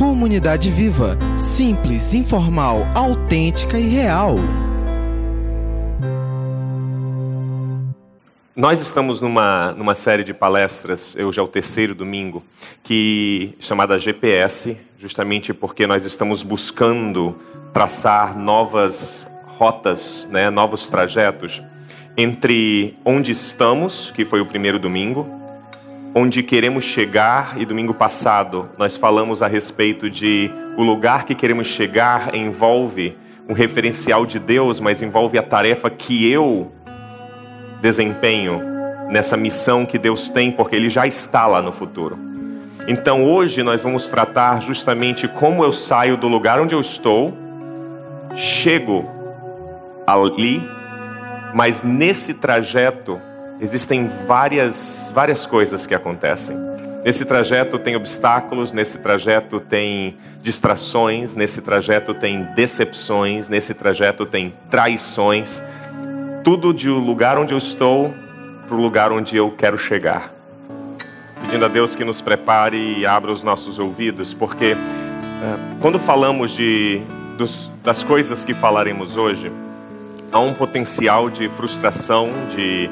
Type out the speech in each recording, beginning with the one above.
Comunidade Viva. Simples, informal, autêntica e real. Nós estamos numa, numa série de palestras, hoje é o terceiro domingo, que chamada GPS, justamente porque nós estamos buscando traçar novas rotas, né, novos trajetos entre onde estamos, que foi o primeiro domingo, onde queremos chegar, e domingo passado nós falamos a respeito de o lugar que queremos chegar envolve um referencial de Deus, mas envolve a tarefa que eu desempenho nessa missão que Deus tem, porque Ele já está lá no futuro. Então hoje nós vamos tratar justamente como eu saio do lugar onde eu estou, chego ali, mas nesse trajeto existem várias, várias coisas que acontecem. Nesse trajeto tem obstáculos, nesse trajeto tem distrações, nesse trajeto tem decepções, nesse trajeto tem traições, tudo de o lugar onde eu estou para o lugar onde eu quero chegar. Pedindo a Deus que nos prepare e abra os nossos ouvidos, porque uh, quando falamos de, dos, das coisas que falaremos hoje, há um potencial de frustração, de, eh,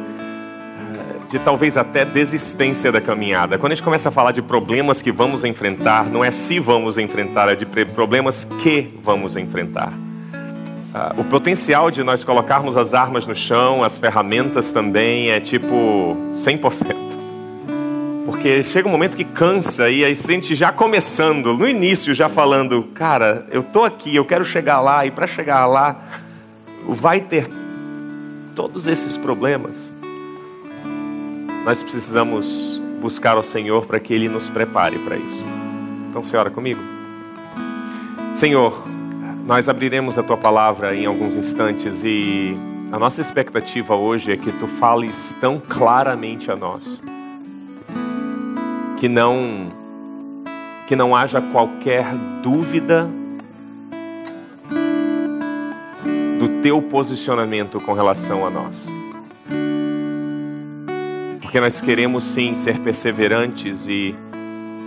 de talvez até desistência da caminhada. Quando a gente começa a falar de problemas que vamos enfrentar, não é se vamos enfrentar, é de problemas que vamos enfrentar. Uh, o potencial de nós colocarmos as armas no chão, as ferramentas também, é tipo 100%. Porque chega um momento que cansa e aí sente já começando, no início já falando, cara, eu tô aqui, eu quero chegar lá e para chegar lá vai ter todos esses problemas. Nós precisamos buscar o Senhor para que ele nos prepare para isso. Então, senhora comigo. Senhor, nós abriremos a tua palavra em alguns instantes e a nossa expectativa hoje é que tu fales tão claramente a nós. Que não que não haja qualquer dúvida do teu posicionamento com relação a nós. Porque nós queremos sim ser perseverantes e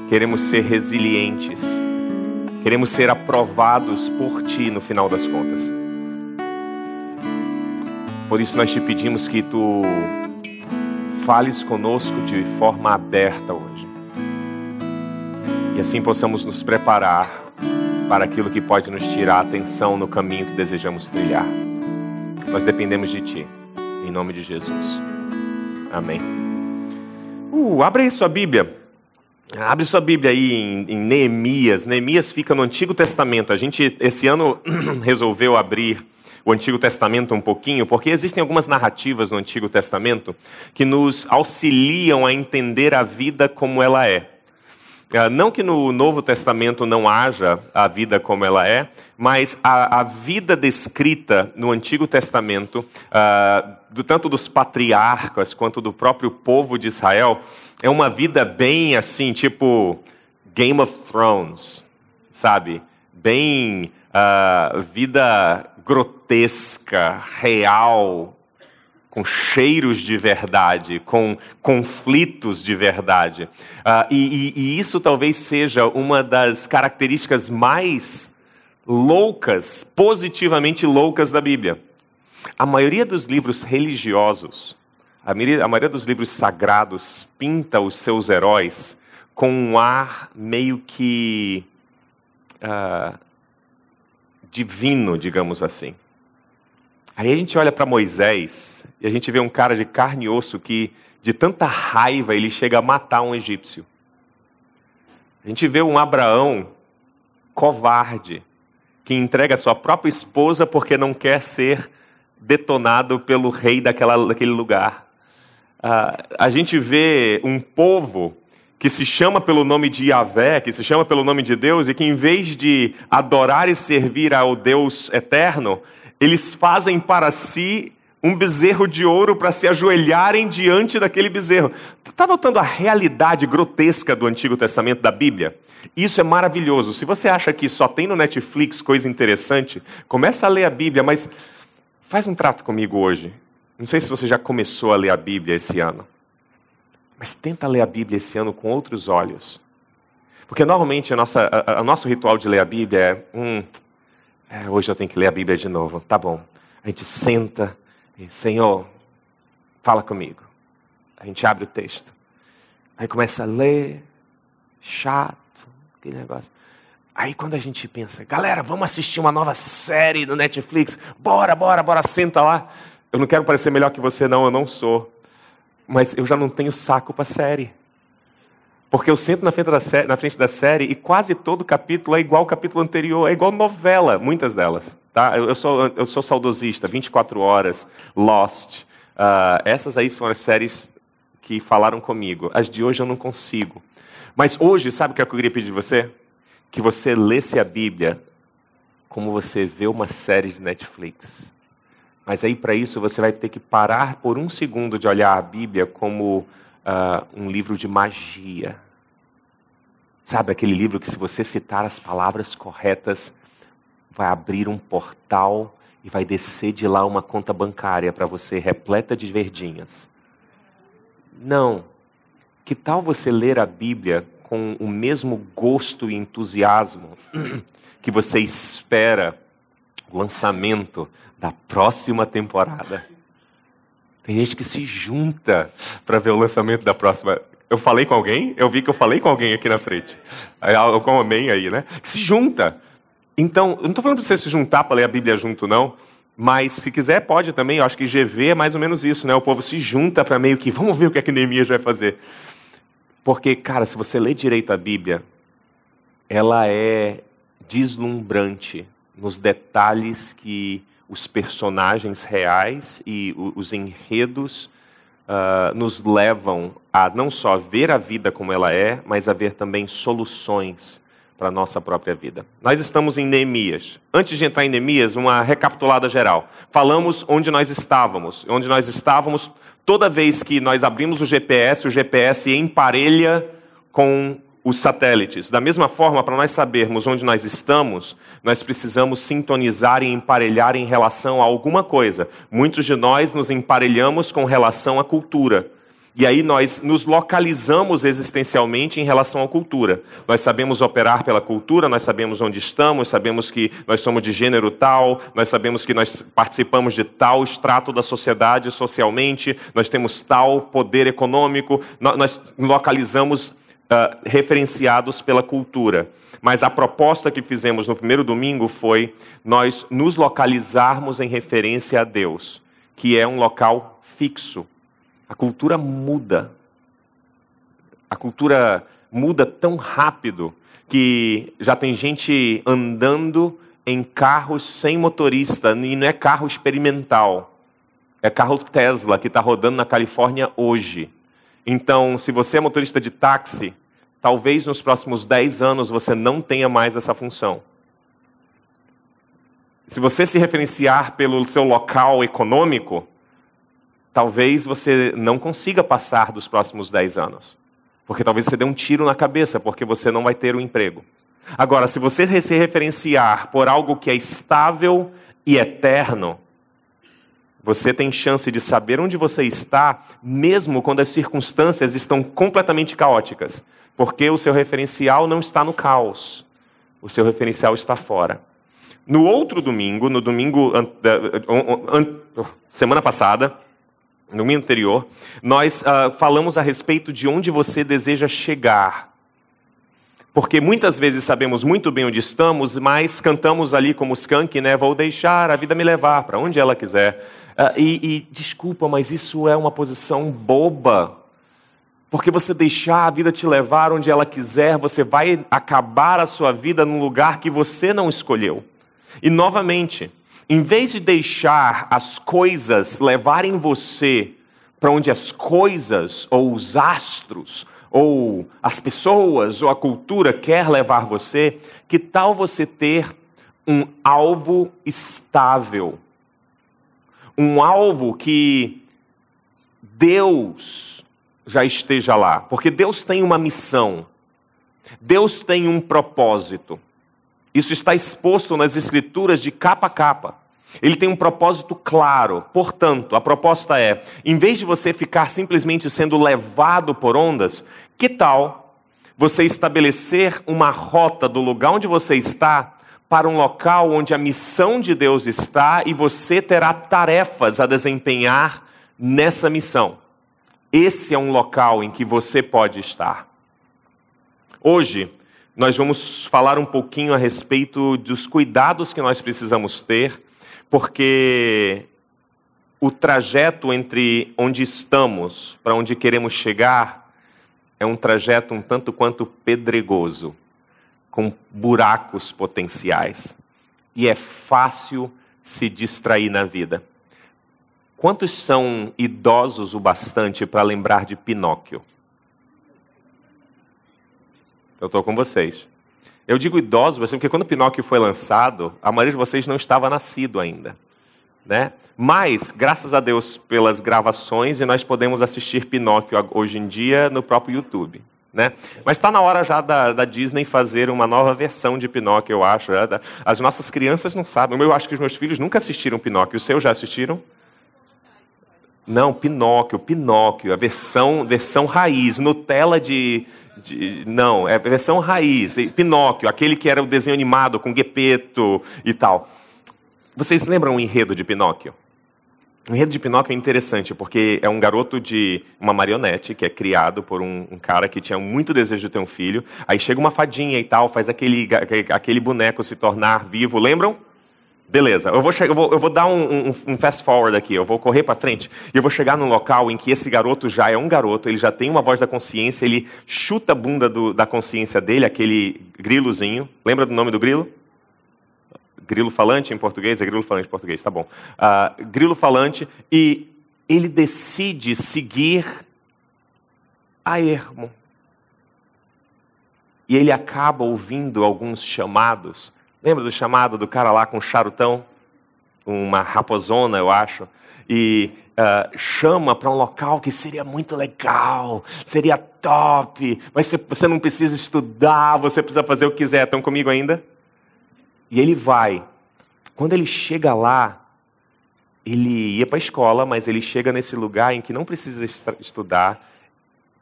queremos ser resilientes Queremos ser aprovados por Ti no final das contas. Por isso nós te pedimos que Tu fales conosco de forma aberta hoje. E assim possamos nos preparar para aquilo que pode nos tirar a atenção no caminho que desejamos trilhar. Nós dependemos de Ti. Em nome de Jesus. Amém. Uh, abre aí sua Bíblia. Abre sua Bíblia aí em, em, Neemias. Neemias fica no Antigo Testamento. A gente, esse ano, resolveu abrir o Antigo Testamento um pouquinho, porque existem algumas narrativas no Antigo Testamento que nos auxiliam a entender a vida como ela é. Ah, não que no Novo Testamento não haja a vida como ela é, mas a, a vida descrita no Antigo Testamento, uh, do, tanto dos patriarcas quanto do próprio povo de Israel, é uma vida bem assim, tipo Game of Thrones, sabe? Bem uh, vida grotesca, real, com cheiros de verdade, com conflitos de verdade. Uh, e, e, e isso talvez seja uma das características mais loucas, positivamente loucas da Bíblia. A maioria dos livros religiosos, a maioria, a maioria dos livros sagrados pinta os seus heróis com um ar meio que uh, divino, digamos assim. Aí a gente olha para Moisés e a gente vê um cara de carne e osso que, de tanta raiva, ele chega a matar um egípcio. A gente vê um Abraão covarde que entrega sua própria esposa porque não quer ser detonado pelo rei daquela, daquele lugar. Uh, a gente vê um povo que se chama pelo nome de Yahvé, que se chama pelo nome de Deus, e que em vez de adorar e servir ao Deus eterno, eles fazem para si um bezerro de ouro para se ajoelharem diante daquele bezerro. Está notando a realidade grotesca do Antigo Testamento da Bíblia? Isso é maravilhoso. Se você acha que só tem no Netflix coisa interessante, começa a ler a Bíblia, mas faz um trato comigo hoje. Não sei se você já começou a ler a Bíblia esse ano, mas tenta ler a Bíblia esse ano com outros olhos. Porque normalmente o nosso ritual de ler a Bíblia é, hum, é, hoje eu tenho que ler a Bíblia de novo. Tá bom. A gente senta e, Senhor, fala comigo. A gente abre o texto. Aí começa a ler, chato, aquele negócio. Aí quando a gente pensa, galera, vamos assistir uma nova série no Netflix, bora, bora, bora, senta lá. Eu não quero parecer melhor que você, não, eu não sou. Mas eu já não tenho saco para série. Porque eu sento na frente, da série, na frente da série e quase todo capítulo é igual ao capítulo anterior, é igual novela, muitas delas. Tá? Eu, eu sou, eu sou saudosista, 24 Horas, Lost. Uh, essas aí são as séries que falaram comigo. As de hoje eu não consigo. Mas hoje, sabe o que eu queria pedir de você? Que você lesse a Bíblia como você vê uma série de Netflix. Mas aí, para isso, você vai ter que parar por um segundo de olhar a Bíblia como uh, um livro de magia. Sabe aquele livro que, se você citar as palavras corretas, vai abrir um portal e vai descer de lá uma conta bancária para você repleta de verdinhas. Não. Que tal você ler a Bíblia com o mesmo gosto e entusiasmo que você espera o lançamento da próxima temporada? Tem gente que se junta para ver o lançamento da próxima. Eu falei com alguém? Eu vi que eu falei com alguém aqui na frente. Com amém aí, né? Se junta. Então, eu não estou falando para você se juntar para ler a Bíblia junto, não. Mas se quiser, pode também. Eu acho que GV é mais ou menos isso, né? O povo se junta para meio que, vamos ver o que a que Neemias vai fazer. Porque, cara, se você lê direito a Bíblia, ela é deslumbrante nos detalhes que os personagens reais e os enredos uh, nos levam a não só ver a vida como ela é, mas a ver também soluções para a nossa própria vida. Nós estamos em Neemias. Antes de entrar em Neemias, uma recapitulada geral. Falamos onde nós estávamos. Onde nós estávamos, toda vez que nós abrimos o GPS, o GPS emparelha com os satélites. Da mesma forma, para nós sabermos onde nós estamos, nós precisamos sintonizar e emparelhar em relação a alguma coisa. Muitos de nós nos emparelhamos com relação à cultura. E aí nós nos localizamos existencialmente em relação à cultura. Nós sabemos operar pela cultura, nós sabemos onde estamos, sabemos que nós somos de gênero tal, nós sabemos que nós participamos de tal extrato da sociedade socialmente, nós temos tal poder econômico, nós localizamos uh, referenciados pela cultura. Mas a proposta que fizemos no primeiro domingo foi nós nos localizarmos em referência a Deus, que é um local fixo a cultura muda. A cultura muda tão rápido que já tem gente andando em carros sem motorista, e não é carro experimental. É carro Tesla que está rodando na Califórnia hoje. Então, se você é motorista de táxi, talvez nos próximos 10 anos você não tenha mais essa função. Se você se referenciar pelo seu local econômico, talvez você não consiga passar dos próximos 10 anos. Porque talvez você dê um tiro na cabeça, porque você não vai ter o um emprego. Agora, se você se referenciar por algo que é estável e eterno, você tem chance de saber onde você está, mesmo quando as circunstâncias estão completamente caóticas, porque o seu referencial não está no caos, o seu referencial está fora. No outro domingo, no domingo semana passada, no domingo anterior, nós uh, falamos a respeito de onde você deseja chegar. Porque muitas vezes sabemos muito bem onde estamos, mas cantamos ali como os Skank, né? Vou deixar a vida me levar para onde ela quiser. Uh, e, e desculpa, mas isso é uma posição boba. Porque você deixar a vida te levar onde ela quiser, você vai acabar a sua vida num lugar que você não escolheu. E novamente, em vez de deixar as coisas levarem você para onde as coisas ou os astros ou as pessoas ou a cultura quer levar você, que tal você ter um alvo estável? Um alvo que Deus já esteja lá, porque Deus tem uma missão. Deus tem um propósito. Isso está exposto nas Escrituras de capa a capa. Ele tem um propósito claro. Portanto, a proposta é: em vez de você ficar simplesmente sendo levado por ondas, que tal você estabelecer uma rota do lugar onde você está para um local onde a missão de Deus está e você terá tarefas a desempenhar nessa missão. Esse é um local em que você pode estar. Hoje, nós vamos falar um pouquinho a respeito dos cuidados que nós precisamos ter, porque o trajeto entre onde estamos para onde queremos chegar é um trajeto um tanto quanto pedregoso com buracos potenciais. E é fácil se distrair na vida. Quantos são idosos o bastante para lembrar de Pinóquio? Eu estou com vocês. Eu digo idosos porque quando Pinóquio foi lançado, a maioria de vocês não estava nascido ainda. Né? Mas, graças a Deus pelas gravações, e nós podemos assistir Pinóquio hoje em dia no próprio YouTube. Né? Mas está na hora já da, da, Disney fazer uma nova versão de Pinóquio, eu acho. Né? As nossas crianças não sabem. Eu acho que os meus filhos nunca assistiram Pinóquio. Os seus já assistiram? Não, Pinóquio, Pinóquio, a versão, versão raiz, Nutella de, de. Não, é a versão raiz. Pinóquio, aquele que era o desenho animado com Gepeto e tal. Vocês lembram o enredo de Pinóquio? O enredo de Pinóquio é interessante, porque é um garoto de uma marionete que é criado por um, um, cara que tinha muito desejo de ter um filho. Aí chega uma fadinha e tal, faz aquele, aquele boneco se tornar vivo. Lembram? Beleza, eu vou, eu vou, eu vou dar um, um, um, fast forward aqui, eu vou correr para frente e eu vou chegar num local em que esse garoto já é um garoto, ele já tem uma voz da consciência, ele chuta a bunda do, da consciência dele, aquele grilozinho. Lembra do nome do grilo? Grilo falante em português, é grilo falante em português, tá bom. Uh, grilo falante, e ele decide seguir a ermo. E ele acaba ouvindo alguns chamados. Lembra do chamado do cara lá com um charutão? Uma raposona, eu acho. E uh, chama para um local que seria muito legal, seria top, mas você não precisa estudar, você precisa fazer o que quiser. Estão comigo ainda? E ele vai. Quando ele chega lá, ele ia para a escola, mas ele chega nesse lugar em que não precisa estudar.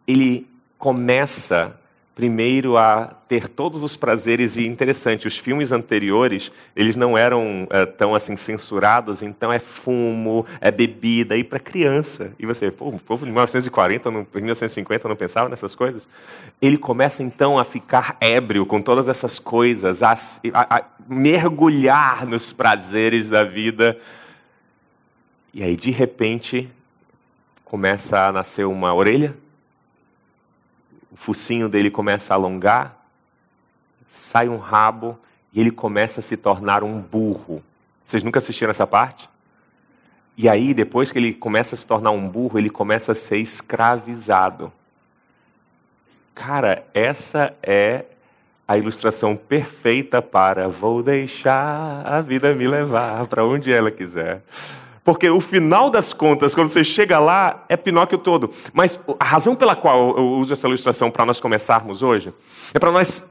Ele começa primeiro a ter todos os prazeres e interessante, os filmes anteriores, eles não eram é, tão assim censurados, então é fumo, é bebida e para criança. E você, pô, o povo de 1940, no, 1950 não pensava nessas coisas? Ele começa então a ficar ébrio com todas essas coisas, a, a, a mergulhar nos prazeres da vida. E aí de repente começa a nascer uma orelha o focinho dele começa a alongar, sai um rabo e ele começa a se tornar um burro. Vocês nunca assistiram essa parte? E aí, depois que ele começa a se tornar um burro, ele começa a ser escravizado. Cara, essa é a ilustração perfeita para vou deixar a vida me levar para onde ela quiser. Porque o final das contas, quando você chega lá, é Pinóquio todo. Mas a razão pela qual eu uso essa ilustração para nós começarmos hoje é para nós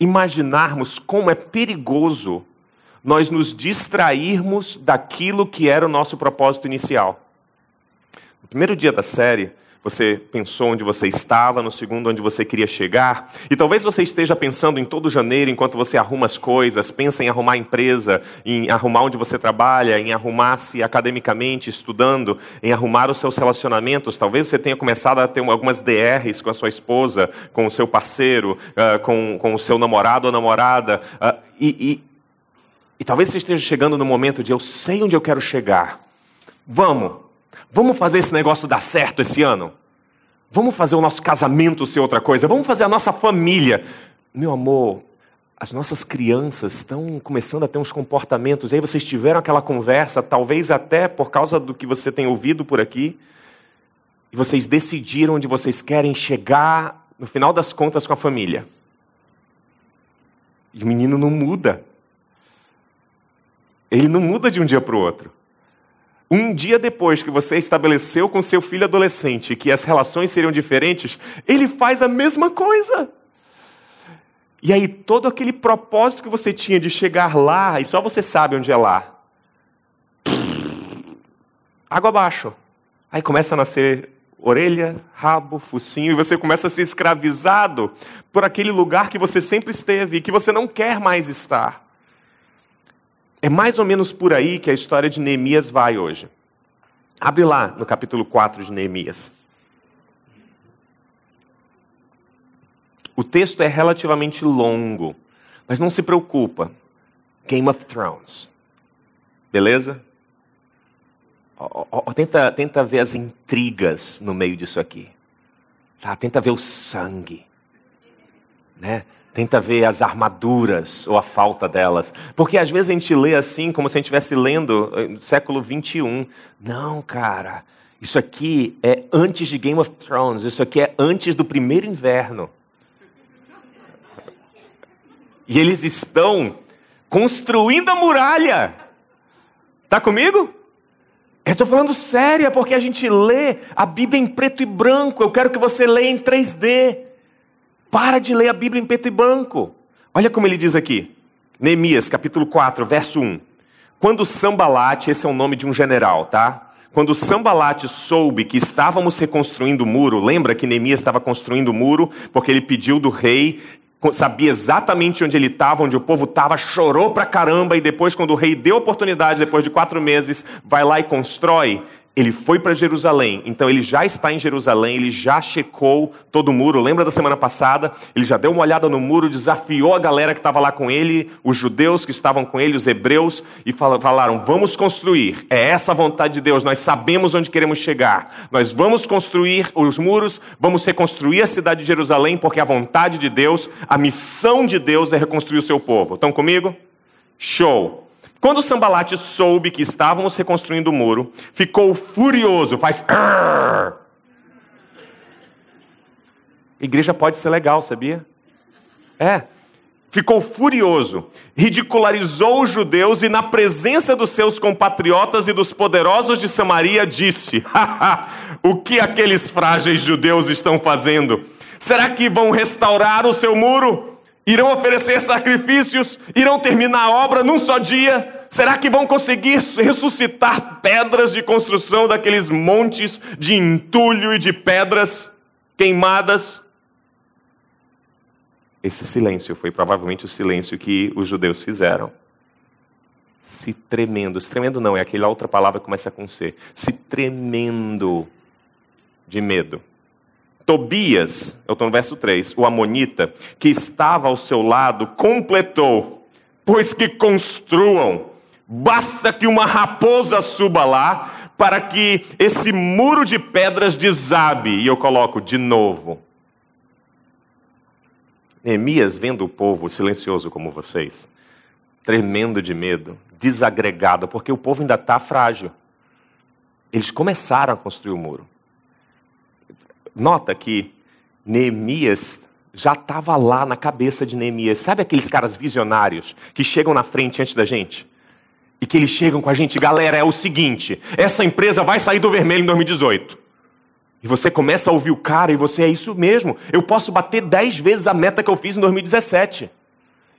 imaginarmos como é perigoso nós nos distrairmos daquilo que era o nosso propósito inicial. No primeiro dia da série, você pensou onde você estava, no segundo onde você queria chegar. E talvez você esteja pensando em todo janeiro, enquanto você arruma as coisas, pensa em arrumar a empresa, em arrumar onde você trabalha, em arrumar-se academicamente, estudando, em arrumar os seus relacionamentos. Talvez você tenha começado a ter algumas DRs com a sua esposa, com o seu parceiro, uh, com, com o seu namorado ou namorada. Uh, e, e, e talvez você esteja chegando no momento de eu sei onde eu quero chegar. Vamos, Vamos fazer esse negócio dar certo esse ano? Vamos fazer o nosso casamento ser outra coisa? Vamos fazer a nossa família? Meu amor, as nossas crianças estão começando a ter uns comportamentos. E aí vocês tiveram aquela conversa, talvez até por causa do que você tem ouvido por aqui, e vocês decidiram onde vocês querem chegar, no final das contas, com a família. E o menino não muda. Ele não muda de um dia para o outro. Um dia depois que você estabeleceu com seu filho adolescente que as relações seriam diferentes, ele faz a mesma coisa. E aí, todo aquele propósito que você tinha de chegar lá, e só você sabe onde é lá, água abaixo. Aí começa a nascer orelha, rabo, focinho, e você começa a ser escravizado por aquele lugar que você sempre esteve e que você não quer mais estar. É mais ou menos por aí que a história de Neemias vai hoje. Abre lá no capítulo 4 de Neemias. O texto é relativamente longo, mas não se preocupa. Game of Thrones. Beleza? tenta, tenta ver as intrigas no meio disso aqui. Tá? Tenta ver o sangue. Né? Tenta ver as armaduras ou a falta delas. Porque às vezes a gente lê assim, como se a gente estivesse lendo eh, século 21. Não, cara. Isso aqui é antes de Game of Thrones. Isso aqui é antes do primeiro inverno. E eles estão construindo a muralha. Tá comigo? Eu estou falando sério, é porque a gente lê a Bíblia em preto e branco. Eu quero que você leia em 3D. Para de ler a Bíblia em preto e branco. Olha como ele diz aqui. Neemias, capítulo 4, verso 1. Quando Sambalate, esse é o nome de um general, tá? Quando Sambalate soube que estávamos reconstruindo o muro, lembra que Neemias estava construindo o muro porque ele pediu do rei sabia exatamente onde ele estava, onde o povo estava, chorou pra caramba, e depois, quando o rei deu a oportunidade, depois de quatro meses, vai lá e constrói. Ele foi para Jerusalém, então ele já está em Jerusalém, ele já checou todo o muro. Lembra da semana passada? Ele já deu uma olhada no muro, desafiou a galera que estava lá com ele, os judeus que estavam com ele, os hebreus, e falaram: Vamos construir. É essa a vontade de Deus, nós sabemos onde queremos chegar. Nós vamos construir os muros, vamos reconstruir a cidade de Jerusalém, porque a vontade de Deus, a missão de Deus é reconstruir o seu povo. Estão comigo? Show! Quando Sambalate soube que estávamos reconstruindo o muro, ficou furioso, faz. Igreja pode ser legal, sabia? É. Ficou furioso, ridicularizou os judeus e, na presença dos seus compatriotas e dos poderosos de Samaria, disse: O que aqueles frágeis judeus estão fazendo? Será que vão restaurar o seu muro? Irão oferecer sacrifícios? Irão terminar a obra num só dia? Será que vão conseguir ressuscitar pedras de construção daqueles montes de entulho e de pedras queimadas? Esse silêncio foi provavelmente o silêncio que os judeus fizeram. Se tremendo, se tremendo não, é aquela outra palavra que começa com C. Se tremendo de medo. Tobias, eu estou no verso 3, o Amonita, que estava ao seu lado, completou, pois que construam, basta que uma raposa suba lá, para que esse muro de pedras desabe, e eu coloco de novo. Neemias, vendo o povo silencioso como vocês, tremendo de medo, desagregado, porque o povo ainda está frágil. Eles começaram a construir o muro. Nota que Neemias já estava lá na cabeça de Neemias. Sabe aqueles caras visionários que chegam na frente antes da gente? E que eles chegam com a gente, galera, é o seguinte: essa empresa vai sair do vermelho em 2018. E você começa a ouvir o cara e você é isso mesmo. Eu posso bater dez vezes a meta que eu fiz em 2017.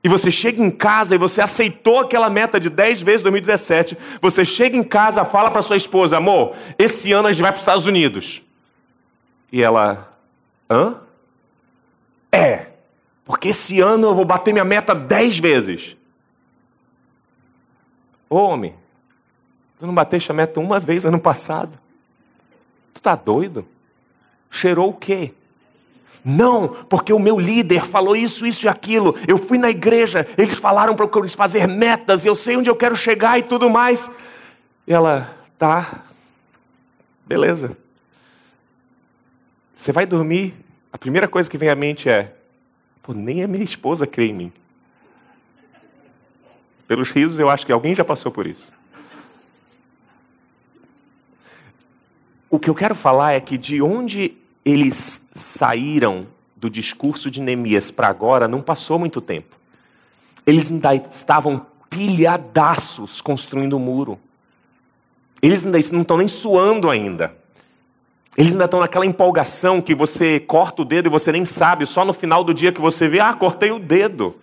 E você chega em casa e você aceitou aquela meta de 10 vezes 2017. Você chega em casa, fala para sua esposa, amor, esse ano a gente vai para os Estados Unidos. E ela, hã? É, porque esse ano eu vou bater minha meta dez vezes. Ô homem, tu não bateste a meta uma vez ano passado? Tu tá doido? Cheirou o quê? Não, porque o meu líder falou isso, isso e aquilo. Eu fui na igreja, eles falaram para eu fazer metas, eu sei onde eu quero chegar e tudo mais. E ela, tá, beleza. Você vai dormir, a primeira coisa que vem à mente é: pô, nem a minha esposa crê em mim. Pelos risos, eu acho que alguém já passou por isso. O que eu quero falar é que de onde eles saíram do discurso de Neemias para agora não passou muito tempo. Eles ainda estavam pilhadaços construindo o muro. Eles ainda não estão nem suando ainda. Eles ainda estão naquela empolgação que você corta o dedo e você nem sabe, só no final do dia que você vê, ah, cortei o dedo.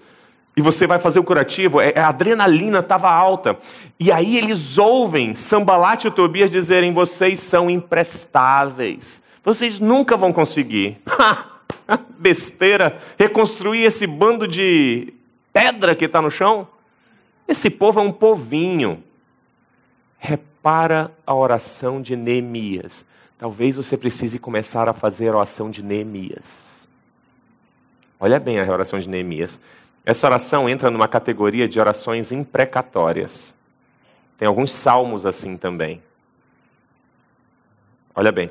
E você vai fazer o curativo, é, a adrenalina estava alta. E aí eles ouvem Sambalate e Tobias dizerem: vocês são imprestáveis, Vocês nunca vão conseguir. Besteira, reconstruir esse bando de pedra que está no chão. Esse povo é um povinho. Repara a oração de Neemias. Talvez você precise começar a fazer a oração de Neemias. Olha bem a oração de Neemias. Essa oração entra numa categoria de orações imprecatórias. Tem alguns salmos assim também. Olha bem.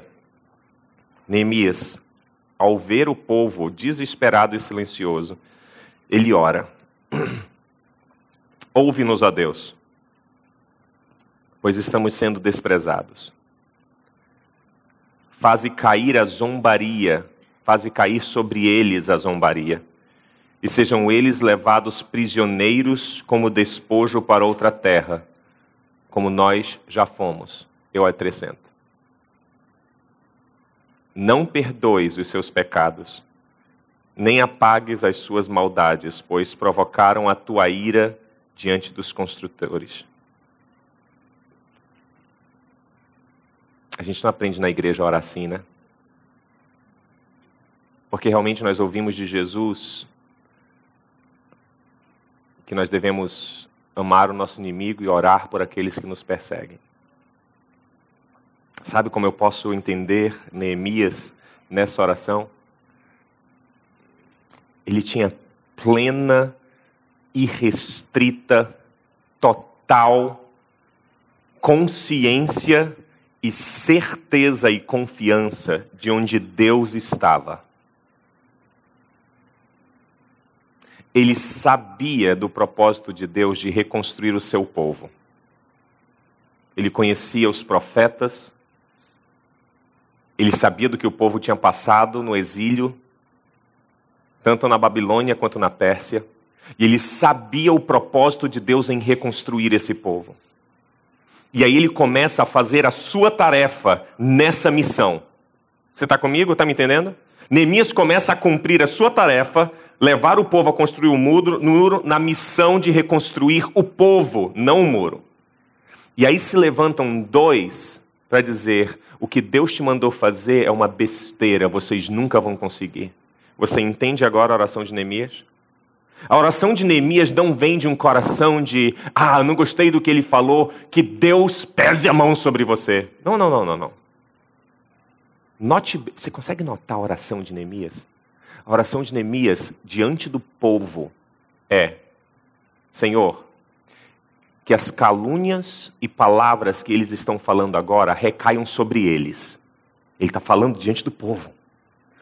Neemias, ao ver o povo desesperado e silencioso, ele ora: Ouve-nos, ó Deus, pois estamos sendo desprezados. Faze cair a zombaria, faze cair sobre eles a zombaria, e sejam eles levados prisioneiros como despojo para outra terra, como nós já fomos. Eu acrescento não perdoes os seus pecados, nem apagues as suas maldades, pois provocaram a tua ira diante dos construtores. A gente não aprende na igreja a orar assim, né? Porque realmente nós ouvimos de Jesus que nós devemos amar o nosso inimigo e orar por aqueles que nos perseguem. Sabe como eu posso entender Neemias nessa oração? Ele tinha plena, irrestrita, total consciência e certeza e confiança de onde Deus estava. Ele sabia do propósito de Deus de reconstruir o seu povo. Ele conhecia os profetas, ele sabia do que o povo tinha passado no exílio, tanto na Babilônia quanto na Pérsia, e ele sabia o propósito de Deus em reconstruir esse povo. E aí ele começa a fazer a sua tarefa nessa missão. Você está comigo? Está me entendendo? Neemias começa a cumprir a sua tarefa, levar o povo a construir o muro, muro na missão de reconstruir o povo, não o muro. E aí se levantam dois para dizer: o que Deus te mandou fazer é uma besteira, vocês nunca vão conseguir. Você entende agora a oração de Neemias? A oração de Neemias não vem de um coração de, ah, não gostei do que ele falou, que Deus pese a mão sobre você. Não, não, não, não, não. Note, você consegue notar a oração de Neemias? A oração de Neemias diante do povo é: Senhor, que as calúnias e palavras que eles estão falando agora recaiam sobre eles. Ele está falando diante do povo.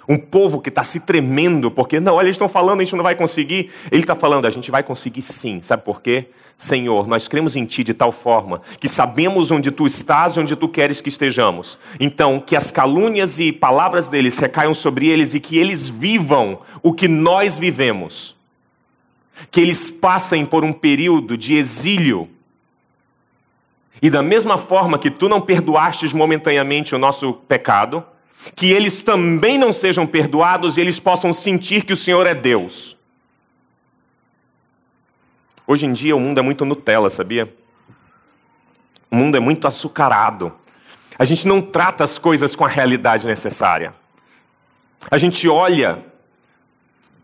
Um povo que está se tremendo, porque não, olha, eles estão falando, a gente não vai conseguir. Ele está falando, a gente vai conseguir sim. Sabe por quê? Senhor, nós cremos em Ti de tal forma que sabemos onde Tu estás e onde Tu queres que estejamos. Então, que as calúnias e palavras deles recaiam sobre eles e que eles vivam o que nós vivemos que eles passem por um período de exílio. E da mesma forma que tu não perdoastes momentaneamente o nosso pecado, que eles também não sejam perdoados e eles possam sentir que o Senhor é Deus. Hoje em dia o mundo é muito Nutella, sabia? O mundo é muito açucarado. A gente não trata as coisas com a realidade necessária. A gente olha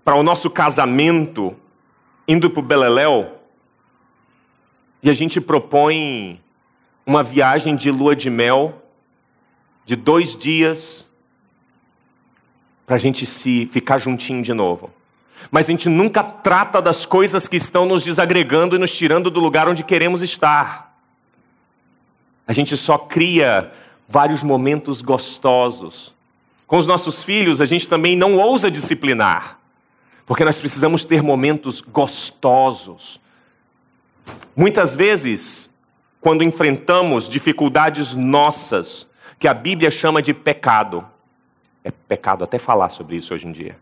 para o nosso casamento indo para o Beleléu e a gente propõe uma viagem de lua de mel de dois dias para a gente se ficar juntinho de novo. Mas a gente nunca trata das coisas que estão nos desagregando e nos tirando do lugar onde queremos estar. A gente só cria vários momentos gostosos. Com os nossos filhos, a gente também não ousa disciplinar. Porque nós precisamos ter momentos gostosos. Muitas vezes, quando enfrentamos dificuldades nossas, que a Bíblia chama de pecado, é pecado até falar sobre isso hoje em dia.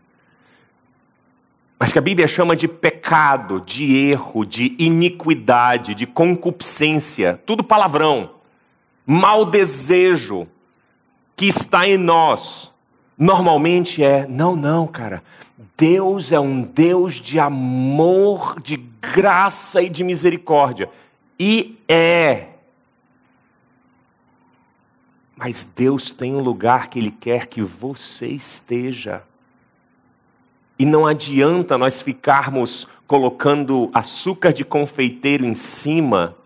Mas que a Bíblia chama de pecado, de erro, de iniquidade, de concupiscência, tudo palavrão, mau desejo que está em nós, normalmente é: não, não, cara, Deus é um Deus de amor, de graça e de misericórdia. E é. Mas Deus tem um lugar que Ele quer que você esteja. E não adianta nós ficarmos colocando açúcar de confeiteiro em cima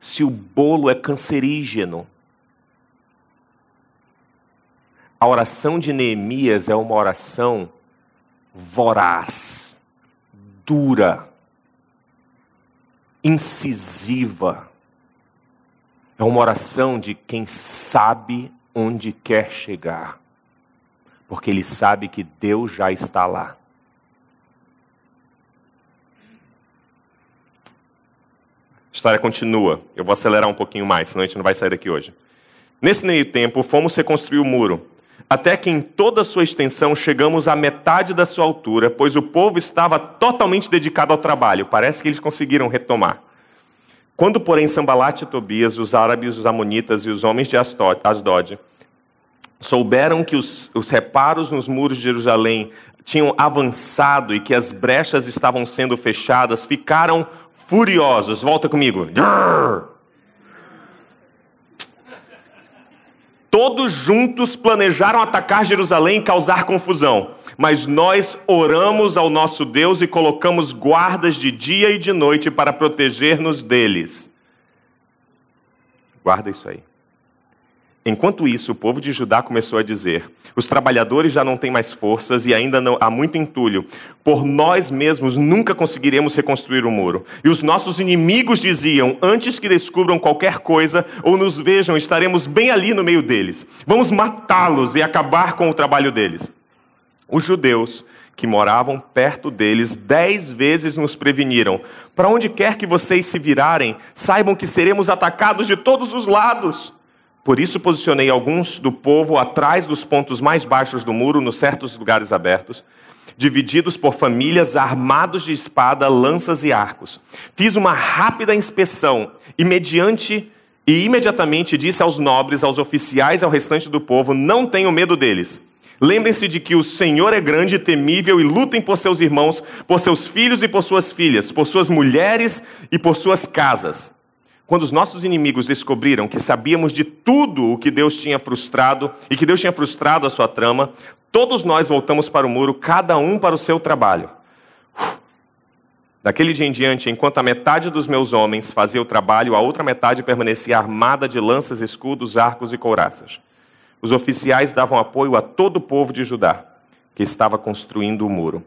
se o bolo é cancerígeno. A oração de Neemias é uma oração voraz, dura, incisiva. É uma oração de quem sabe onde quer chegar, porque ele sabe que Deus já está lá. A história continua. Eu vou acelerar um pouquinho mais, senão a gente não vai sair daqui hoje. Nesse meio tempo, fomos reconstruir o muro, até que em toda a sua extensão chegamos à metade da sua altura, pois o povo estava totalmente dedicado ao trabalho. Parece que eles conseguiram retomar. Quando, porém, Sambalate e Tobias, os árabes, os amonitas e os homens de Asdod souberam que os, os reparos nos muros de Jerusalém tinham avançado e que as brechas estavam sendo fechadas, ficaram furiosos. Volta comigo. Todos juntos planejaram atacar Jerusalém e causar confusão. Mas nós oramos ao nosso Deus e colocamos guardas de dia e de noite para proteger-nos deles. Guarda isso aí. Enquanto isso, o povo de Judá começou a dizer: os trabalhadores já não têm mais forças e ainda não, há muito entulho. Por nós mesmos nunca conseguiremos reconstruir o muro. E os nossos inimigos diziam: antes que descubram qualquer coisa ou nos vejam, estaremos bem ali no meio deles. Vamos matá-los e acabar com o trabalho deles. Os judeus que moravam perto deles dez vezes nos preveniram: para onde quer que vocês se virarem, saibam que seremos atacados de todos os lados. Por isso posicionei alguns do povo atrás dos pontos mais baixos do muro, nos certos lugares abertos, divididos por famílias armados de espada, lanças e arcos. Fiz uma rápida inspeção e mediante e imediatamente disse aos nobres, aos oficiais ao restante do povo: não tenham medo deles. Lembrem-se de que o Senhor é grande e temível e lutem por seus irmãos, por seus filhos e por suas filhas, por suas mulheres e por suas casas. Quando os nossos inimigos descobriram que sabíamos de tudo o que Deus tinha frustrado e que Deus tinha frustrado a sua trama, todos nós voltamos para o muro, cada um para o seu trabalho. Daquele dia em diante, enquanto a metade dos meus homens fazia o trabalho, a outra metade permanecia armada de lanças, escudos, arcos e couraças. Os oficiais davam apoio a todo o povo de Judá, que estava construindo o muro.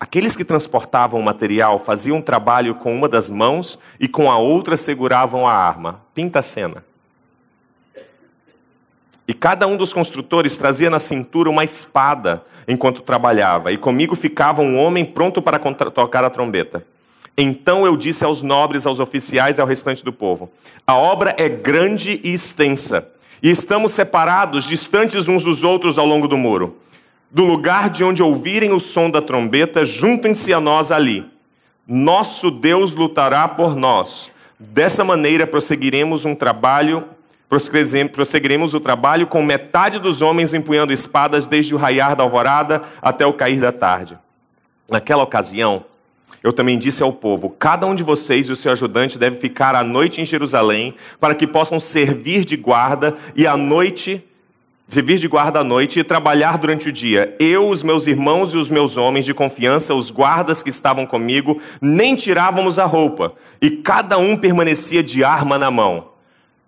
Aqueles que transportavam o material faziam um trabalho com uma das mãos e com a outra seguravam a arma. Pinta a cena. E cada um dos construtores trazia na cintura uma espada enquanto trabalhava, e comigo ficava um homem pronto para tocar a trombeta. Então eu disse aos nobres, aos oficiais e ao restante do povo: A obra é grande e extensa, e estamos separados, distantes uns dos outros ao longo do muro do lugar de onde ouvirem o som da trombeta, juntem-se a nós ali. Nosso Deus lutará por nós. Dessa maneira prosseguiremos um trabalho, prosseguiremos o trabalho com metade dos homens empunhando espadas desde o raiar da alvorada até o cair da tarde. Naquela ocasião, eu também disse ao povo: cada um de vocês e o seu ajudante deve ficar à noite em Jerusalém, para que possam servir de guarda e à noite servir de guarda à noite e trabalhar durante o dia. Eu, os meus irmãos e os meus homens de confiança, os guardas que estavam comigo, nem tirávamos a roupa, e cada um permanecia de arma na mão.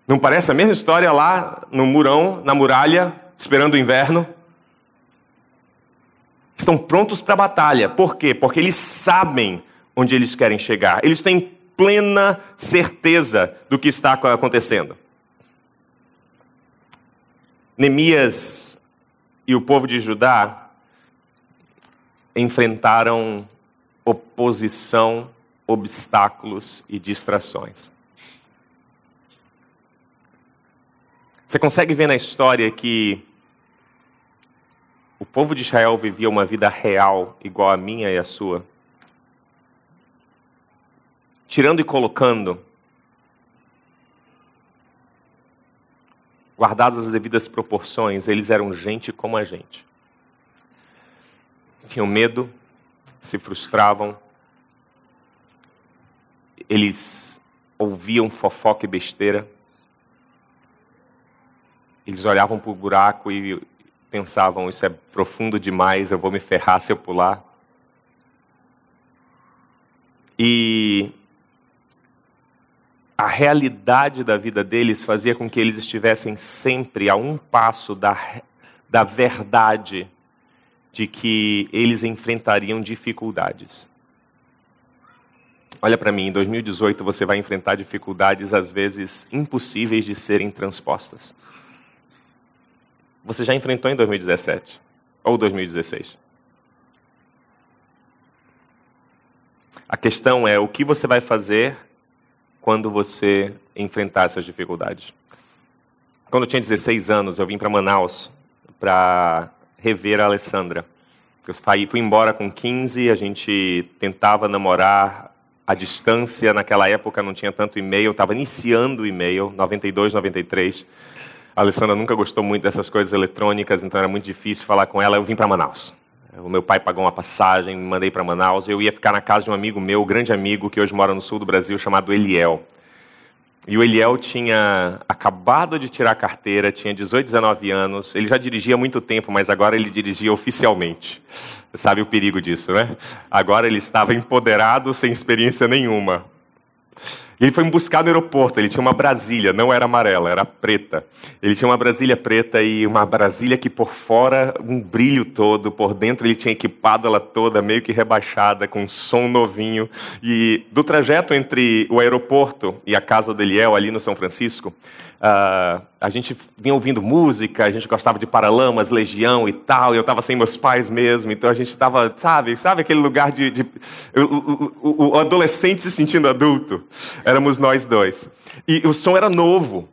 Não parece a mesma história lá no murão, na muralha, esperando o inverno? Estão prontos para a batalha. Por quê? Porque eles sabem onde eles querem chegar. Eles têm plena certeza do que está acontecendo. Neemias e o povo de Judá enfrentaram oposição, obstáculos e distrações. Você consegue ver na história que o povo de Israel vivia uma vida real, igual a minha e a sua? Tirando e colocando guardadas as devidas proporções, eles eram gente como a gente. Tinham medo, se frustravam, eles ouviam fofoca e besteira. eles olhavam para o buraco e pensavam: Isso é profundo demais, eu vou me ferrar se eu pular. E a realidade da vida deles fazia com que eles estivessem sempre a um passo da, da verdade de que eles enfrentariam dificuldades. Olha para mim, em 2018 você vai enfrentar dificuldades às vezes impossíveis de serem transpostas. Você já enfrentou em 2017 ou 2016? A questão é o que você vai fazer quando você enfrentar essas dificuldades. Quando eu tinha 16 anos, eu vim para Manaus para rever a Alessandra. Eu fui embora com 15, a gente tentava namorar à distância. Naquela época não tinha tanto e-mail, estava iniciando o e-mail, 92, 93. A Alessandra nunca gostou muito dessas coisas eletrônicas, então era muito difícil falar com ela. Eu vim para Manaus. O meu pai pagou uma passagem, me mandei para Manaus. Eu ia ficar na casa de um amigo meu, grande amigo, que hoje mora no sul do Brasil, chamado Eliel. E o Eliel tinha acabado de tirar a carteira, tinha 18, 19 anos. Ele já dirigia há muito tempo, mas agora ele dirigia oficialmente. Sabe o perigo disso, né? Agora ele estava empoderado, sem experiência nenhuma. Ele foi me buscar no aeroporto. Ele tinha uma Brasília, não era amarela, era preta. Ele tinha uma Brasília preta e uma Brasília que por fora, um brilho todo, por dentro ele tinha equipado ela toda, meio que rebaixada, com um som novinho. E do trajeto entre o aeroporto e a casa do Eliel, ali no São Francisco, Uh, a gente vinha ouvindo música, a gente gostava de Paralamas, Legião e tal, e eu estava sem meus pais mesmo, então a gente estava, sabe, sabe aquele lugar de, de o, o, o, adolescente se sentindo adulto? Éramos nós dois. E o som era novo.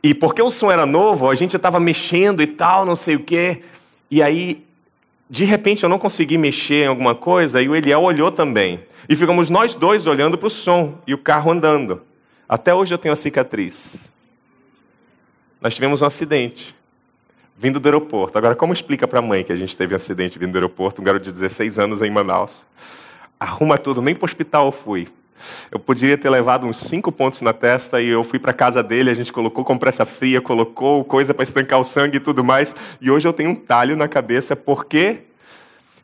E porque o som era novo, a gente estava mexendo e tal, não sei o quê. E aí, de repente, eu não consegui mexer em alguma coisa, e o Eliel olhou também. E ficamos nós dois olhando para o som e o carro andando. Até hoje eu tenho a cicatriz nós tivemos um acidente vindo do aeroporto. Agora, como explica para a mãe que a gente teve um acidente vindo do aeroporto, um garoto de 16 anos em Manaus? Arruma tudo, nem para o hospital eu fui. Eu poderia ter levado uns cinco pontos na testa e eu fui para casa dele, a gente colocou compressa fria, colocou coisa para estancar o sangue e tudo mais, e hoje eu tenho um talho na cabeça, por quê?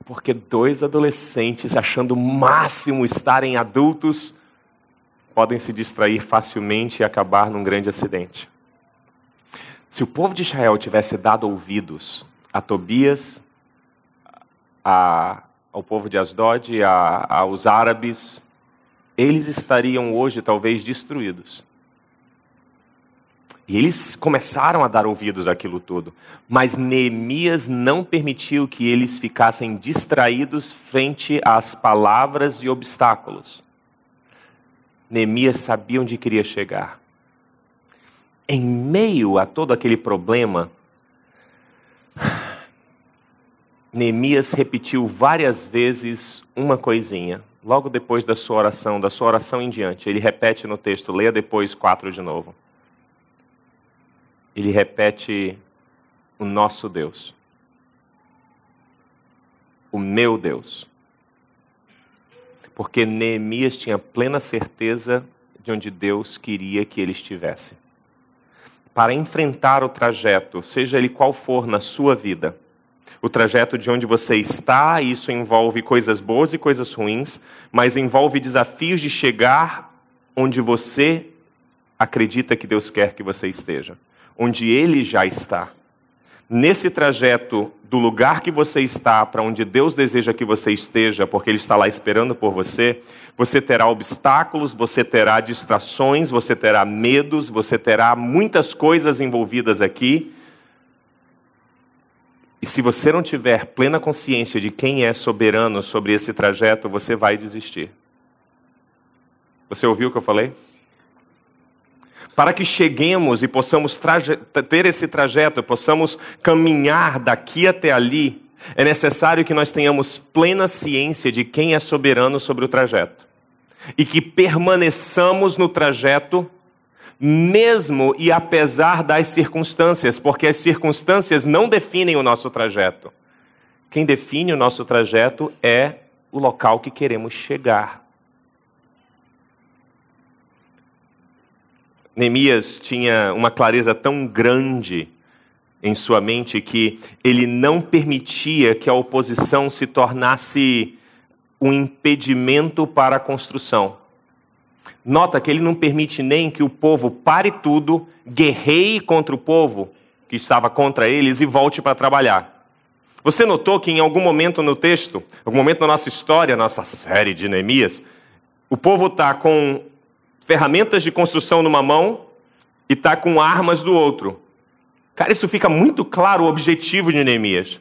Porque dois adolescentes, achando o máximo estarem adultos, podem se distrair facilmente e acabar num grande acidente. Se o povo de Israel tivesse dado ouvidos a Tobias, a, ao povo de Asdod, a, aos árabes, eles estariam hoje talvez destruídos. E eles começaram a dar ouvidos àquilo tudo. Mas Neemias não permitiu que eles ficassem distraídos frente às palavras e obstáculos. Neemias sabia onde queria chegar em meio a todo aquele problema, Neemias repetiu várias vezes uma coisinha, logo depois da sua oração, da sua oração em diante. Ele repete no texto, leia depois quatro de novo. Ele repete o nosso Deus, o meu Deus. Porque Neemias tinha plena certeza de onde Deus queria que ele estivesse para enfrentar o trajeto, seja ele qual for na sua vida. O trajeto de onde você está, isso envolve coisas boas e coisas ruins, mas envolve desafios de chegar onde você acredita que Deus quer que você esteja, onde Ele já está. Nesse trajeto do lugar que você está para onde Deus deseja que você esteja, porque Ele está lá esperando por você, você terá obstáculos, você terá distrações, você terá medos, você terá muitas coisas envolvidas aqui. E se você não tiver plena consciência de quem é soberano sobre esse trajeto, você vai desistir. Você ouviu o que eu falei? Para que cheguemos e possamos ter esse trajeto, possamos caminhar daqui até ali, é necessário que nós tenhamos plena ciência de quem é soberano sobre o trajeto e que permaneçamos no trajeto mesmo e apesar das circunstâncias, porque as circunstâncias não definem o nosso trajeto. Quem define o nosso trajeto é o local que queremos chegar. Neemias tinha uma clareza tão grande em sua mente que ele não permitia que a oposição se tornasse um impedimento para a construção. Nota que ele não permite nem que o povo pare tudo, guerreie contra o povo que estava contra eles e volte para trabalhar. Você notou que em algum momento no texto, algum momento na nossa história, nossa série de Neemias, o povo está com ferramentas de construção numa mão e está com armas do outro. Cara, isso fica muito claro o objetivo de Neemias.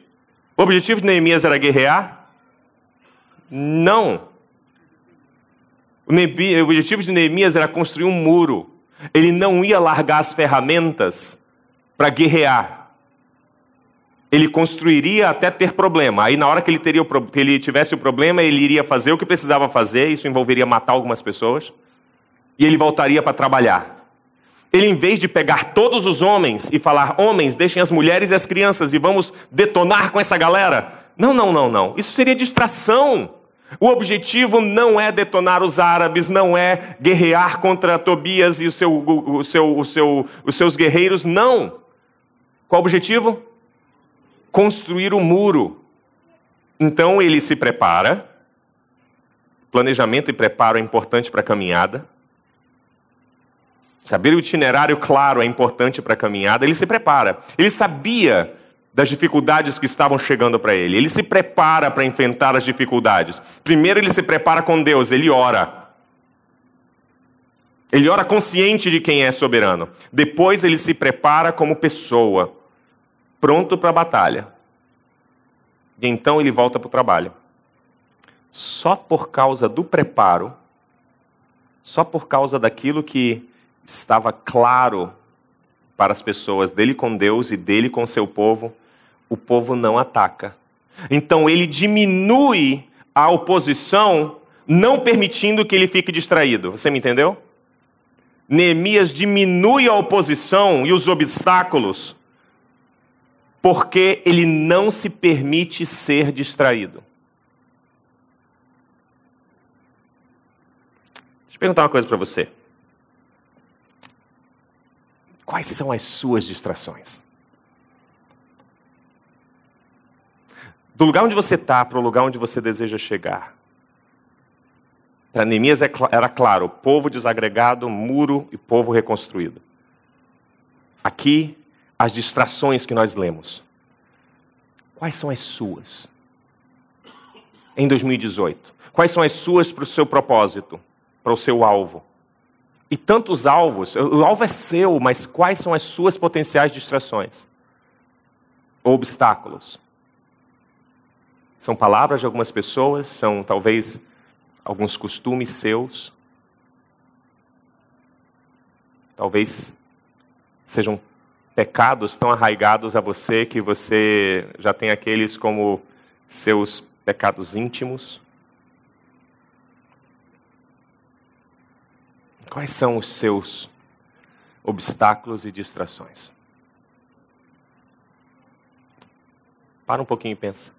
O objetivo de Neemias era guerrear? Não. O objetivo de Neemias era construir um muro. Ele não ia largar as ferramentas para guerrear. Ele construiria até ter problema. Aí, na hora que ele, teria o, que ele tivesse o problema, ele iria fazer o que precisava fazer. Isso envolveria matar algumas pessoas. E ele voltaria para trabalhar. Ele, em vez de pegar todos os homens e falar, homens, deixem as mulheres e as crianças e vamos detonar com essa galera. Não, não, não, não. Isso seria distração. O objetivo não é detonar os árabes, não é guerrear contra Tobias e o seu, o seu, o seu, os seus guerreiros, não. Qual o objetivo? Construir o um muro. Então ele se prepara. Planejamento e preparo é importante para a caminhada. Saber o itinerário claro é importante para a caminhada. Ele se prepara. Ele sabia das dificuldades que estavam chegando para ele. Ele se prepara para enfrentar as dificuldades. Primeiro, ele se prepara com Deus, ele ora. Ele ora consciente de quem é soberano. Depois, ele se prepara como pessoa, pronto para a batalha. E então ele volta para o trabalho. Só por causa do preparo, só por causa daquilo que estava claro para as pessoas dele com Deus e dele com seu povo, o povo não ataca. Então ele diminui a oposição, não permitindo que ele fique distraído. Você me entendeu? Neemias diminui a oposição e os obstáculos, porque ele não se permite ser distraído. Deixa eu perguntar uma coisa para você. Quais são as suas distrações? Do lugar onde você está para o lugar onde você deseja chegar. Para Neemias é era claro: povo desagregado, muro e povo reconstruído. Aqui, as distrações que nós lemos. Quais são as suas? Em 2018. Quais são as suas para o seu propósito, para o seu alvo? E tantos alvos, o alvo é seu, mas quais são as suas potenciais distrações? Ou obstáculos? São palavras de algumas pessoas, são talvez alguns costumes seus. Talvez sejam pecados tão arraigados a você que você já tem aqueles como seus pecados íntimos. Quais são os seus obstáculos e distrações? Para um pouquinho e pensa.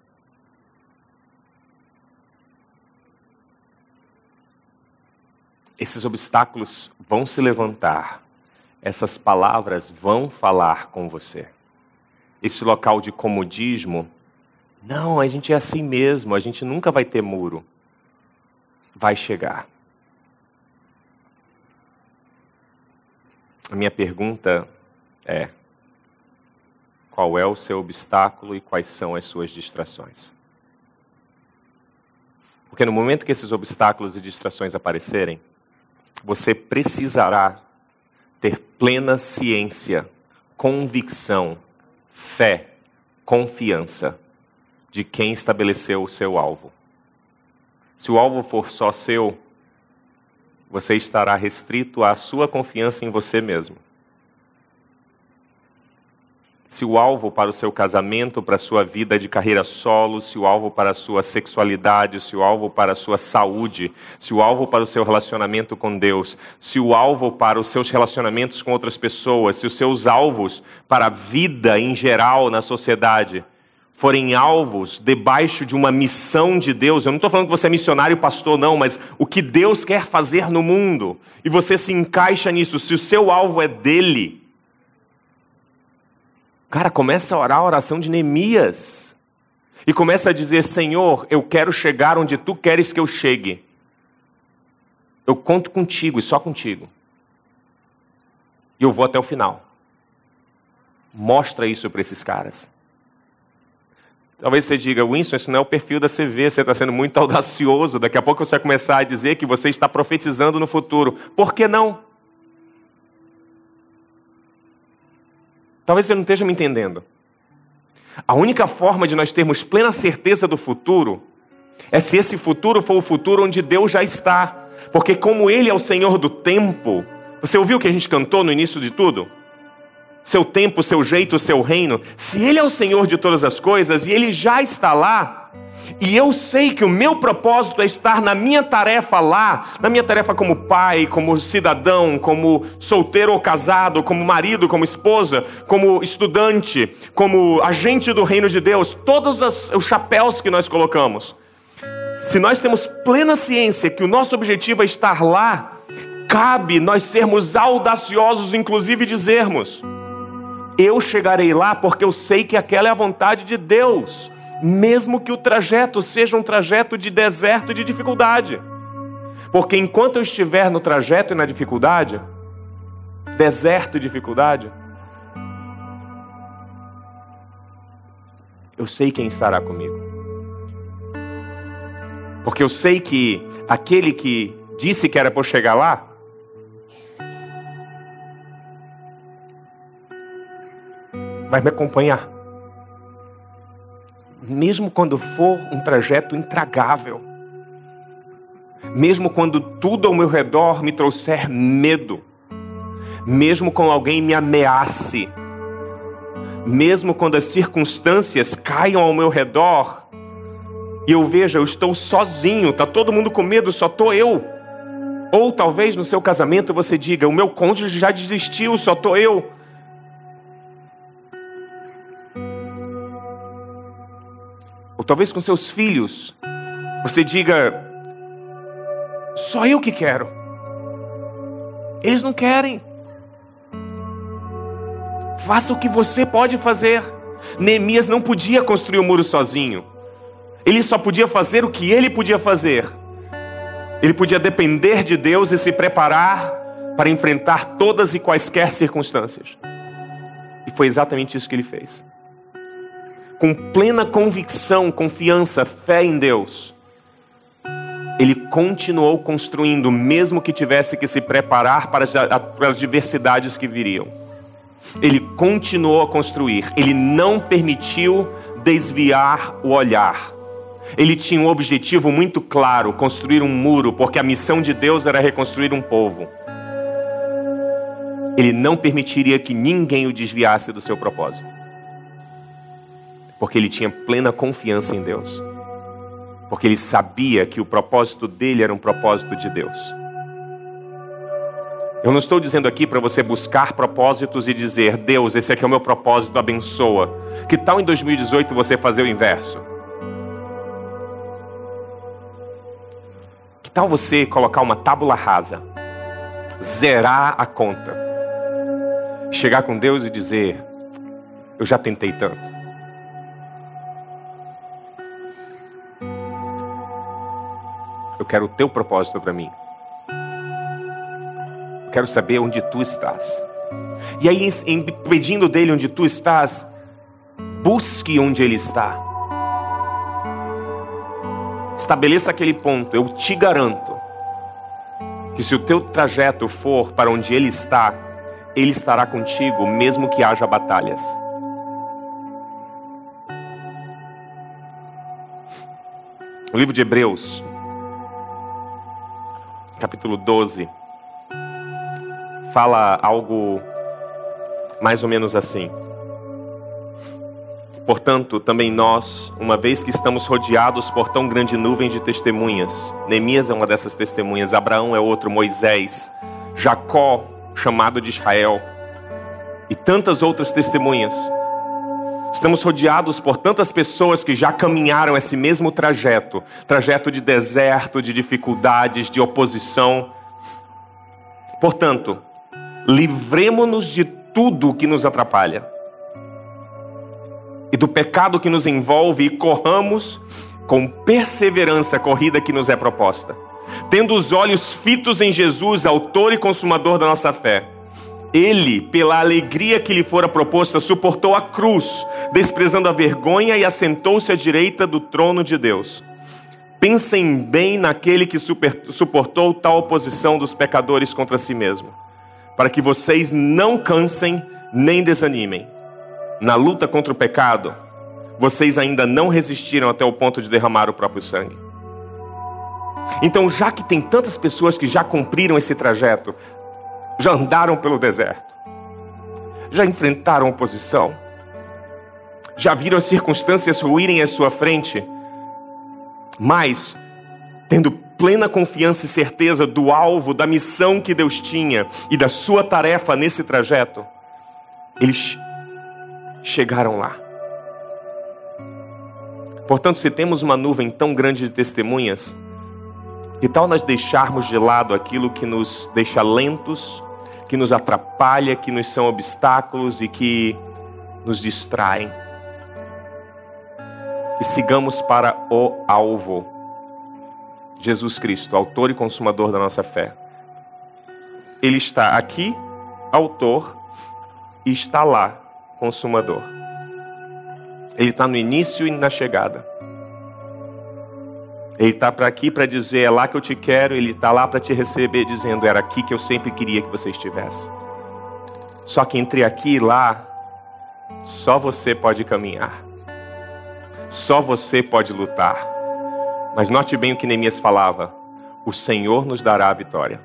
Esses obstáculos vão se levantar, essas palavras vão falar com você. Esse local de comodismo, não, a gente é assim mesmo, a gente nunca vai ter muro. Vai chegar. A minha pergunta é: qual é o seu obstáculo e quais são as suas distrações? Porque no momento que esses obstáculos e distrações aparecerem, você precisará ter plena ciência, convicção, fé, confiança de quem estabeleceu o seu alvo. Se o alvo for só seu, você estará restrito à sua confiança em você mesmo. Se o alvo para o seu casamento, para a sua vida de carreira solo, se o alvo para a sua sexualidade, se o alvo para a sua saúde, se o alvo para o seu relacionamento com Deus, se o alvo para os seus relacionamentos com outras pessoas, se os seus alvos para a vida em geral na sociedade, forem alvos debaixo de uma missão de Deus, eu não estou falando que você é missionário pastor, não, mas o que Deus quer fazer no mundo, e você se encaixa nisso, se o seu alvo é dele, Cara, começa a orar a oração de Neemias. E começa a dizer: Senhor, eu quero chegar onde tu queres que eu chegue. Eu conto contigo e só contigo. E eu vou até o final. Mostra isso para esses caras. Talvez você diga, Winston, isso não é o perfil da CV, você está sendo muito audacioso. Daqui a pouco você vai começar a dizer que você está profetizando no futuro. Por que não? Talvez você não esteja me entendendo. A única forma de nós termos plena certeza do futuro é se esse futuro for o futuro onde Deus já está. Porque, como Ele é o Senhor do tempo, você ouviu o que a gente cantou no início de tudo? Seu tempo, seu jeito, seu reino, se Ele é o Senhor de todas as coisas e Ele já está lá, e eu sei que o meu propósito é estar na minha tarefa lá, na minha tarefa como pai, como cidadão, como solteiro ou casado, como marido, como esposa, como estudante, como agente do reino de Deus, todos os chapéus que nós colocamos. Se nós temos plena ciência que o nosso objetivo é estar lá, cabe nós sermos audaciosos, inclusive dizermos: eu chegarei lá porque eu sei que aquela é a vontade de Deus, mesmo que o trajeto seja um trajeto de deserto e de dificuldade. Porque enquanto eu estiver no trajeto e na dificuldade, deserto e dificuldade, eu sei quem estará comigo. Porque eu sei que aquele que disse que era para chegar lá, vai me acompanhar. Mesmo quando for um trajeto intragável, mesmo quando tudo ao meu redor me trouxer medo, mesmo quando alguém me ameace, mesmo quando as circunstâncias caiam ao meu redor e eu veja, eu estou sozinho, está todo mundo com medo, só estou eu. Ou talvez no seu casamento você diga: o meu cônjuge já desistiu, só estou eu. Talvez com seus filhos, você diga: só eu que quero. Eles não querem. Faça o que você pode fazer. Neemias não podia construir o um muro sozinho. Ele só podia fazer o que ele podia fazer. Ele podia depender de Deus e se preparar para enfrentar todas e quaisquer circunstâncias. E foi exatamente isso que ele fez com plena convicção, confiança, fé em Deus, ele continuou construindo, mesmo que tivesse que se preparar para as diversidades que viriam. Ele continuou a construir, ele não permitiu desviar o olhar. Ele tinha um objetivo muito claro: construir um muro, porque a missão de Deus era reconstruir um povo. Ele não permitiria que ninguém o desviasse do seu propósito porque ele tinha plena confiança em Deus. Porque ele sabia que o propósito dele era um propósito de Deus. Eu não estou dizendo aqui para você buscar propósitos e dizer, Deus, esse aqui é o meu propósito, abençoa. Que tal em 2018 você fazer o inverso? Que tal você colocar uma tábula rasa, zerar a conta, chegar com Deus e dizer, eu já tentei tanto. Eu quero o teu propósito para mim. Quero saber onde tu estás. E aí, em, pedindo dele onde tu estás, busque onde ele está. Estabeleça aquele ponto. Eu te garanto que se o teu trajeto for para onde ele está, ele estará contigo, mesmo que haja batalhas. O livro de Hebreus, capítulo 12, fala algo mais ou menos assim. Portanto, também nós, uma vez que estamos rodeados por tão grande nuvem de testemunhas, Neemias é uma dessas testemunhas, Abraão é outro, Moisés, Jacó, chamado de Israel, e tantas outras testemunhas. Estamos rodeados por tantas pessoas que já caminharam esse mesmo trajeto trajeto de deserto, de dificuldades, de oposição. Portanto, livremos-nos de tudo que nos atrapalha. e do pecado que nos envolve e corramos com perseverança a corrida que nos é proposta. Tendo os olhos fitos em Jesus, autor e consumador da nossa fé. Ele, pela alegria que lhe fora proposta, suportou a cruz, desprezando a vergonha e assentou-se à direita do trono de Deus. Pensem bem naquele que super, suportou tal oposição dos pecadores contra si mesmo, para que vocês não cansem nem desanimem. Na luta contra o pecado, vocês ainda não resistiram até o ponto de derramar o próprio sangue. Então, já que tem tantas pessoas que já cumpriram esse trajeto, já andaram pelo deserto, já enfrentaram oposição, já viram as circunstâncias ruírem à sua frente, mas, tendo plena confiança e certeza do alvo, da missão que Deus tinha e da sua tarefa nesse trajeto, eles chegaram lá. Portanto, se temos uma nuvem tão grande de testemunhas, que tal nós deixarmos de lado aquilo que nos deixa lentos, que nos atrapalha, que nos são obstáculos e que nos distraem? E sigamos para o alvo. Jesus Cristo, autor e consumador da nossa fé. Ele está aqui, autor, e está lá, consumador. Ele está no início e na chegada. Ele está para aqui para dizer é lá que eu te quero. Ele está lá para te receber, dizendo era aqui que eu sempre queria que você estivesse. Só que entre aqui e lá, só você pode caminhar. Só você pode lutar. Mas note bem o que Neemias falava: o Senhor nos dará a vitória.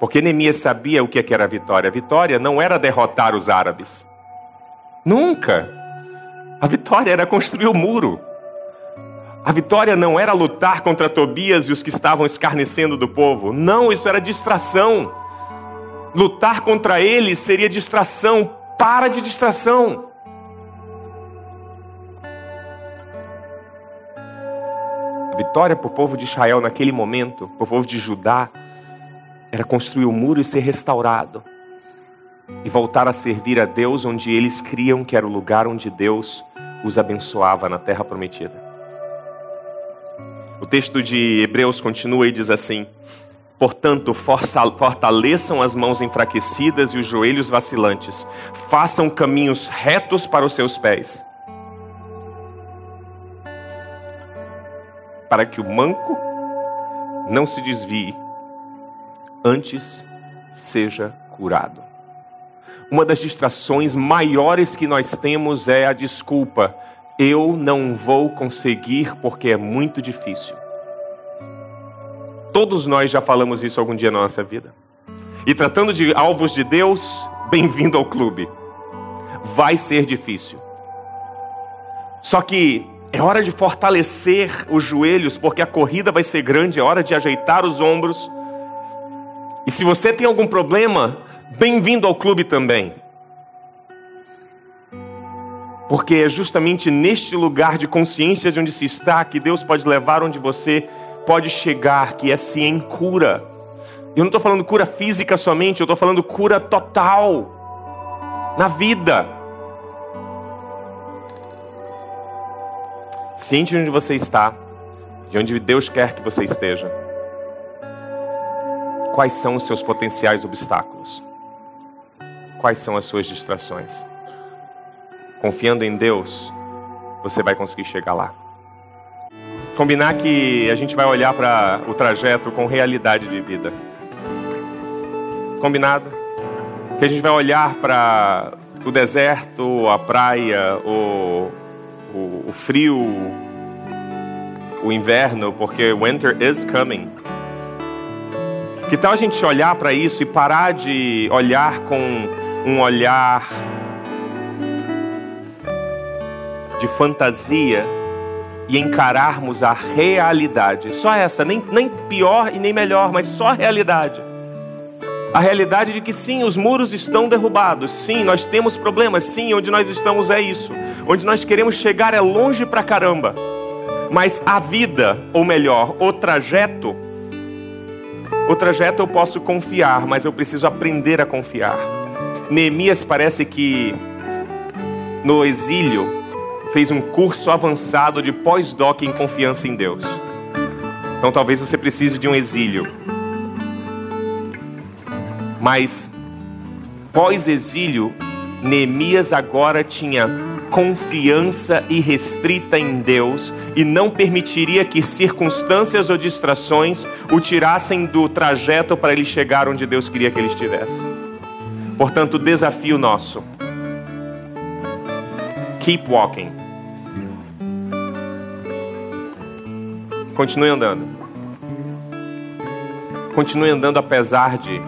Porque Neemias sabia o que era a vitória. A vitória não era derrotar os árabes. Nunca. A vitória era construir o muro. A vitória não era lutar contra Tobias e os que estavam escarnecendo do povo. Não, isso era distração. Lutar contra eles seria distração. Para de distração. A vitória para o povo de Israel naquele momento, para o povo de Judá, era construir o muro e ser restaurado e voltar a servir a Deus onde eles criam que era o lugar onde Deus os abençoava na terra prometida. O texto de Hebreus continua e diz assim: Portanto, fortaleçam as mãos enfraquecidas e os joelhos vacilantes, façam caminhos retos para os seus pés, para que o manco não se desvie, antes seja curado. Uma das distrações maiores que nós temos é a desculpa: eu não vou conseguir porque é muito difícil. Todos nós já falamos isso algum dia na nossa vida. E tratando de alvos de Deus, bem-vindo ao clube. Vai ser difícil. Só que é hora de fortalecer os joelhos, porque a corrida vai ser grande, é hora de ajeitar os ombros. E se você tem algum problema, bem-vindo ao clube também. Porque é justamente neste lugar de consciência de onde se está que Deus pode levar onde você pode chegar, que é sim em cura. Eu não estou falando cura física somente, eu estou falando cura total na vida. Ciente de onde você está, de onde Deus quer que você esteja. Quais são os seus potenciais obstáculos? quais são as suas distrações. Confiando em Deus, você vai conseguir chegar lá. Combinar que a gente vai olhar para o trajeto com realidade de vida. Combinado? Que a gente vai olhar para o deserto, a praia, o, o, o frio, o inverno, porque winter is coming. Que tal a gente olhar para isso e parar de olhar com um olhar de fantasia e encararmos a realidade. Só essa, nem, nem pior e nem melhor, mas só a realidade. A realidade de que sim, os muros estão derrubados, sim, nós temos problemas, sim, onde nós estamos é isso. Onde nós queremos chegar é longe pra caramba. Mas a vida, ou melhor, o trajeto, o trajeto eu posso confiar, mas eu preciso aprender a confiar. Neemias parece que no exílio, fez um curso avançado de pós-doc em confiança em Deus. Então talvez você precise de um exílio. Mas pós-exílio, Neemias agora tinha confiança irrestrita em Deus e não permitiria que circunstâncias ou distrações o tirassem do trajeto para ele chegar onde Deus queria que ele estivesse. Portanto, desafio nosso. Keep walking. Continue andando. Continue andando apesar de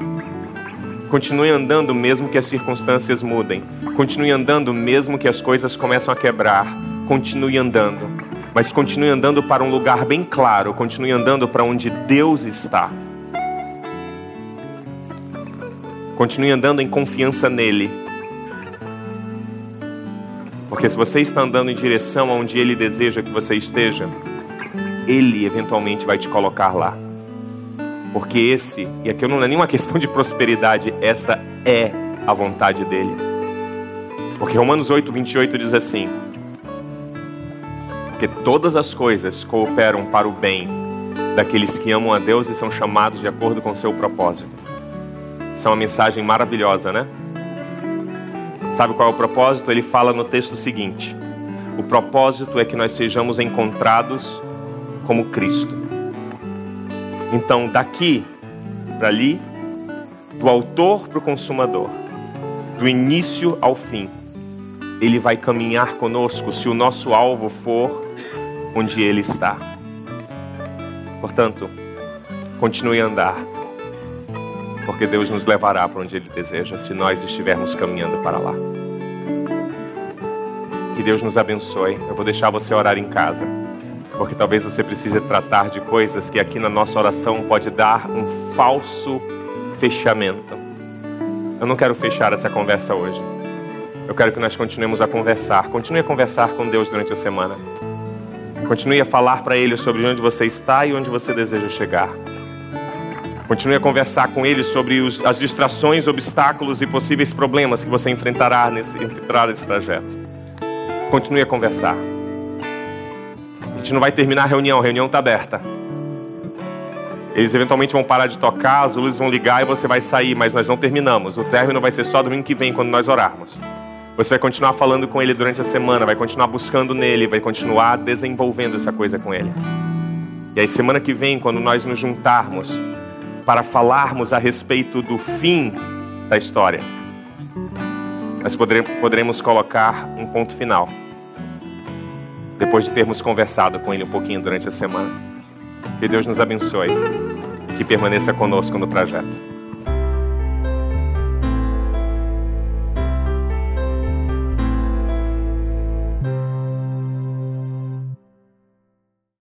Continue andando mesmo que as circunstâncias mudem. Continue andando mesmo que as coisas começam a quebrar. Continue andando. Mas continue andando para um lugar bem claro. Continue andando para onde Deus está. Continue andando em confiança nele. Porque se você está andando em direção aonde ele deseja que você esteja, ele eventualmente vai te colocar lá. Porque esse, e aqui não é nenhuma questão de prosperidade, essa é a vontade dele. Porque Romanos 8, 28 diz assim: Porque todas as coisas cooperam para o bem daqueles que amam a Deus e são chamados de acordo com seu propósito. Isso é uma mensagem maravilhosa, né? Sabe qual é o propósito? Ele fala no texto seguinte: O propósito é que nós sejamos encontrados como Cristo. Então, daqui para ali, do autor para o consumador, do início ao fim, ele vai caminhar conosco se o nosso alvo for onde ele está. Portanto, continue a andar, porque Deus nos levará para onde ele deseja se nós estivermos caminhando para lá. Que Deus nos abençoe. Eu vou deixar você orar em casa porque talvez você precise tratar de coisas que aqui na nossa oração pode dar um falso fechamento. Eu não quero fechar essa conversa hoje. Eu quero que nós continuemos a conversar. Continue a conversar com Deus durante a semana. Continue a falar para Ele sobre onde você está e onde você deseja chegar. Continue a conversar com Ele sobre os, as distrações, obstáculos e possíveis problemas que você enfrentará nesse, enfrentará nesse trajeto. Continue a conversar. Gente não vai terminar a reunião, a reunião está aberta. Eles eventualmente vão parar de tocar, as luzes vão ligar e você vai sair, mas nós não terminamos. O término vai ser só domingo que vem, quando nós orarmos. Você vai continuar falando com ele durante a semana, vai continuar buscando nele, vai continuar desenvolvendo essa coisa com ele. E aí, semana que vem, quando nós nos juntarmos para falarmos a respeito do fim da história, nós poderemos colocar um ponto final depois de termos conversado com Ele um pouquinho durante a semana. Que Deus nos abençoe e que permaneça conosco no trajeto.